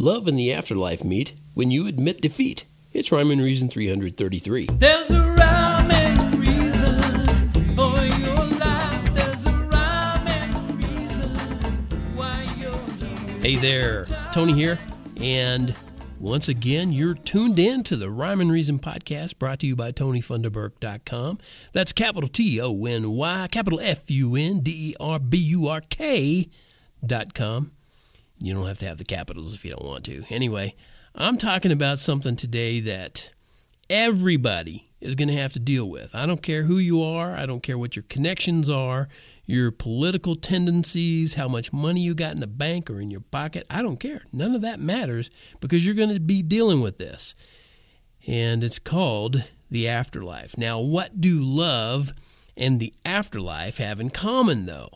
Love and the afterlife meet when you admit defeat. It's Rhyme and Reason 333. There's a rhyme and reason for your life. There's a rhyme and reason why you're. Hey there, Tony here, and once again, you're tuned in to the Rhyme and Reason podcast brought to you by TonyFunderburk.com. That's capital T O N Y, capital F U N D E R B U R K.com. You don't have to have the capitals if you don't want to. Anyway, I'm talking about something today that everybody is going to have to deal with. I don't care who you are, I don't care what your connections are, your political tendencies, how much money you got in the bank or in your pocket. I don't care. None of that matters because you're going to be dealing with this. And it's called the afterlife. Now, what do love and the afterlife have in common, though?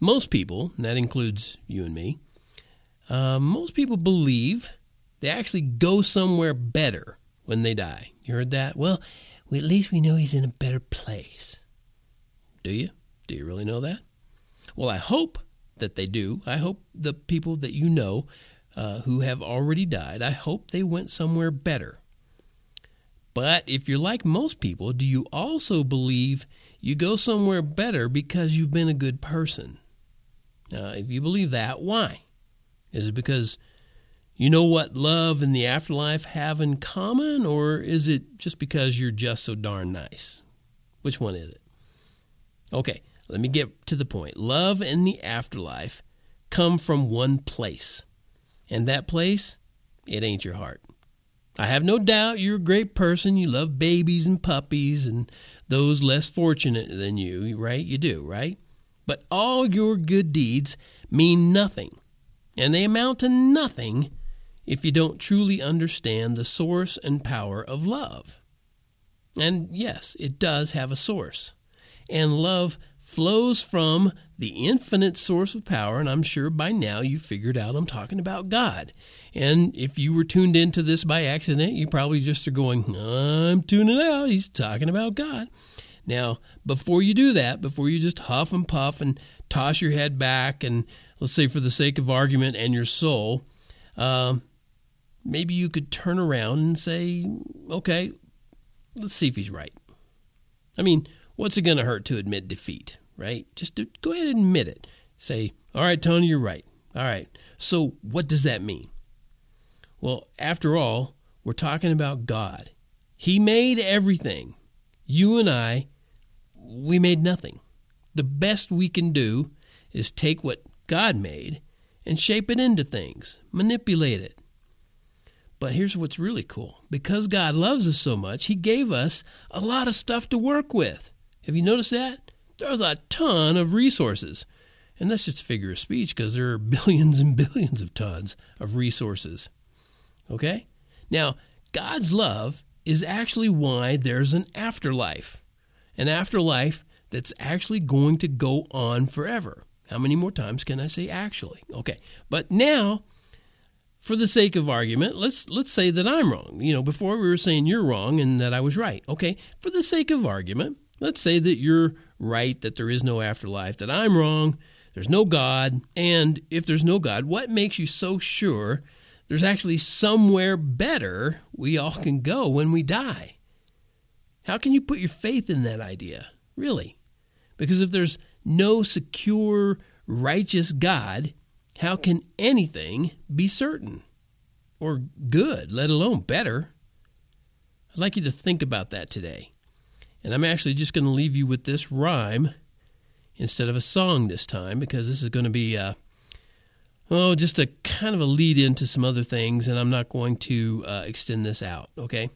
Most people, and that includes you and me, uh, most people believe they actually go somewhere better when they die. You heard that? Well, we, at least we know he's in a better place. Do you? Do you really know that? Well, I hope that they do. I hope the people that you know uh, who have already died, I hope they went somewhere better. But if you're like most people, do you also believe you go somewhere better because you've been a good person? Uh, if you believe that, why? Is it because you know what love and the afterlife have in common, or is it just because you're just so darn nice? Which one is it? Okay, let me get to the point. Love and the afterlife come from one place, and that place, it ain't your heart. I have no doubt you're a great person. You love babies and puppies and those less fortunate than you, right? You do, right? But all your good deeds mean nothing, and they amount to nothing if you don't truly understand the source and power of love. And yes, it does have a source. And love flows from the infinite source of power, and I'm sure by now you figured out I'm talking about God. And if you were tuned into this by accident, you probably just are going, I'm tuning out. He's talking about God. Now, before you do that, before you just huff and puff and toss your head back, and let's say for the sake of argument and your soul, um, maybe you could turn around and say, okay, let's see if he's right. I mean, what's it going to hurt to admit defeat, right? Just go ahead and admit it. Say, all right, Tony, you're right. All right. So, what does that mean? Well, after all, we're talking about God. He made everything. You and I, we made nothing. The best we can do is take what God made and shape it into things, manipulate it. But here's what's really cool because God loves us so much, He gave us a lot of stuff to work with. Have you noticed that? There's a ton of resources. And that's just a figure of speech because there are billions and billions of tons of resources. Okay? Now, God's love is actually why there's an afterlife. An afterlife that's actually going to go on forever. How many more times can I say actually? Okay. But now, for the sake of argument, let's let's say that I'm wrong. You know, before we were saying you're wrong and that I was right. Okay. For the sake of argument, let's say that you're right that there is no afterlife, that I'm wrong, there's no God, and if there's no God, what makes you so sure there's actually somewhere better we all can go when we die. How can you put your faith in that idea? Really? Because if there's no secure, righteous God, how can anything be certain or good, let alone better? I'd like you to think about that today. And I'm actually just going to leave you with this rhyme instead of a song this time because this is going to be uh, Oh, just a kind of a lead into some other things, and I'm not going to uh, extend this out, okay?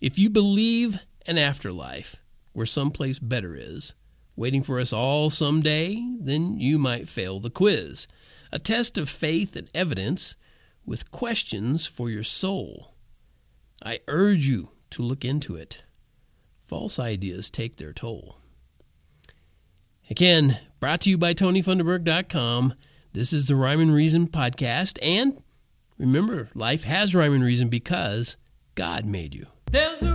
If you believe an afterlife where someplace better is, waiting for us all someday, then you might fail the quiz. A test of faith and evidence with questions for your soul. I urge you to look into it. False ideas take their toll. Again, brought to you by TonyFunderburk.com. This is the Rhyme and Reason podcast. And remember, life has rhyme and reason because God made you. There's a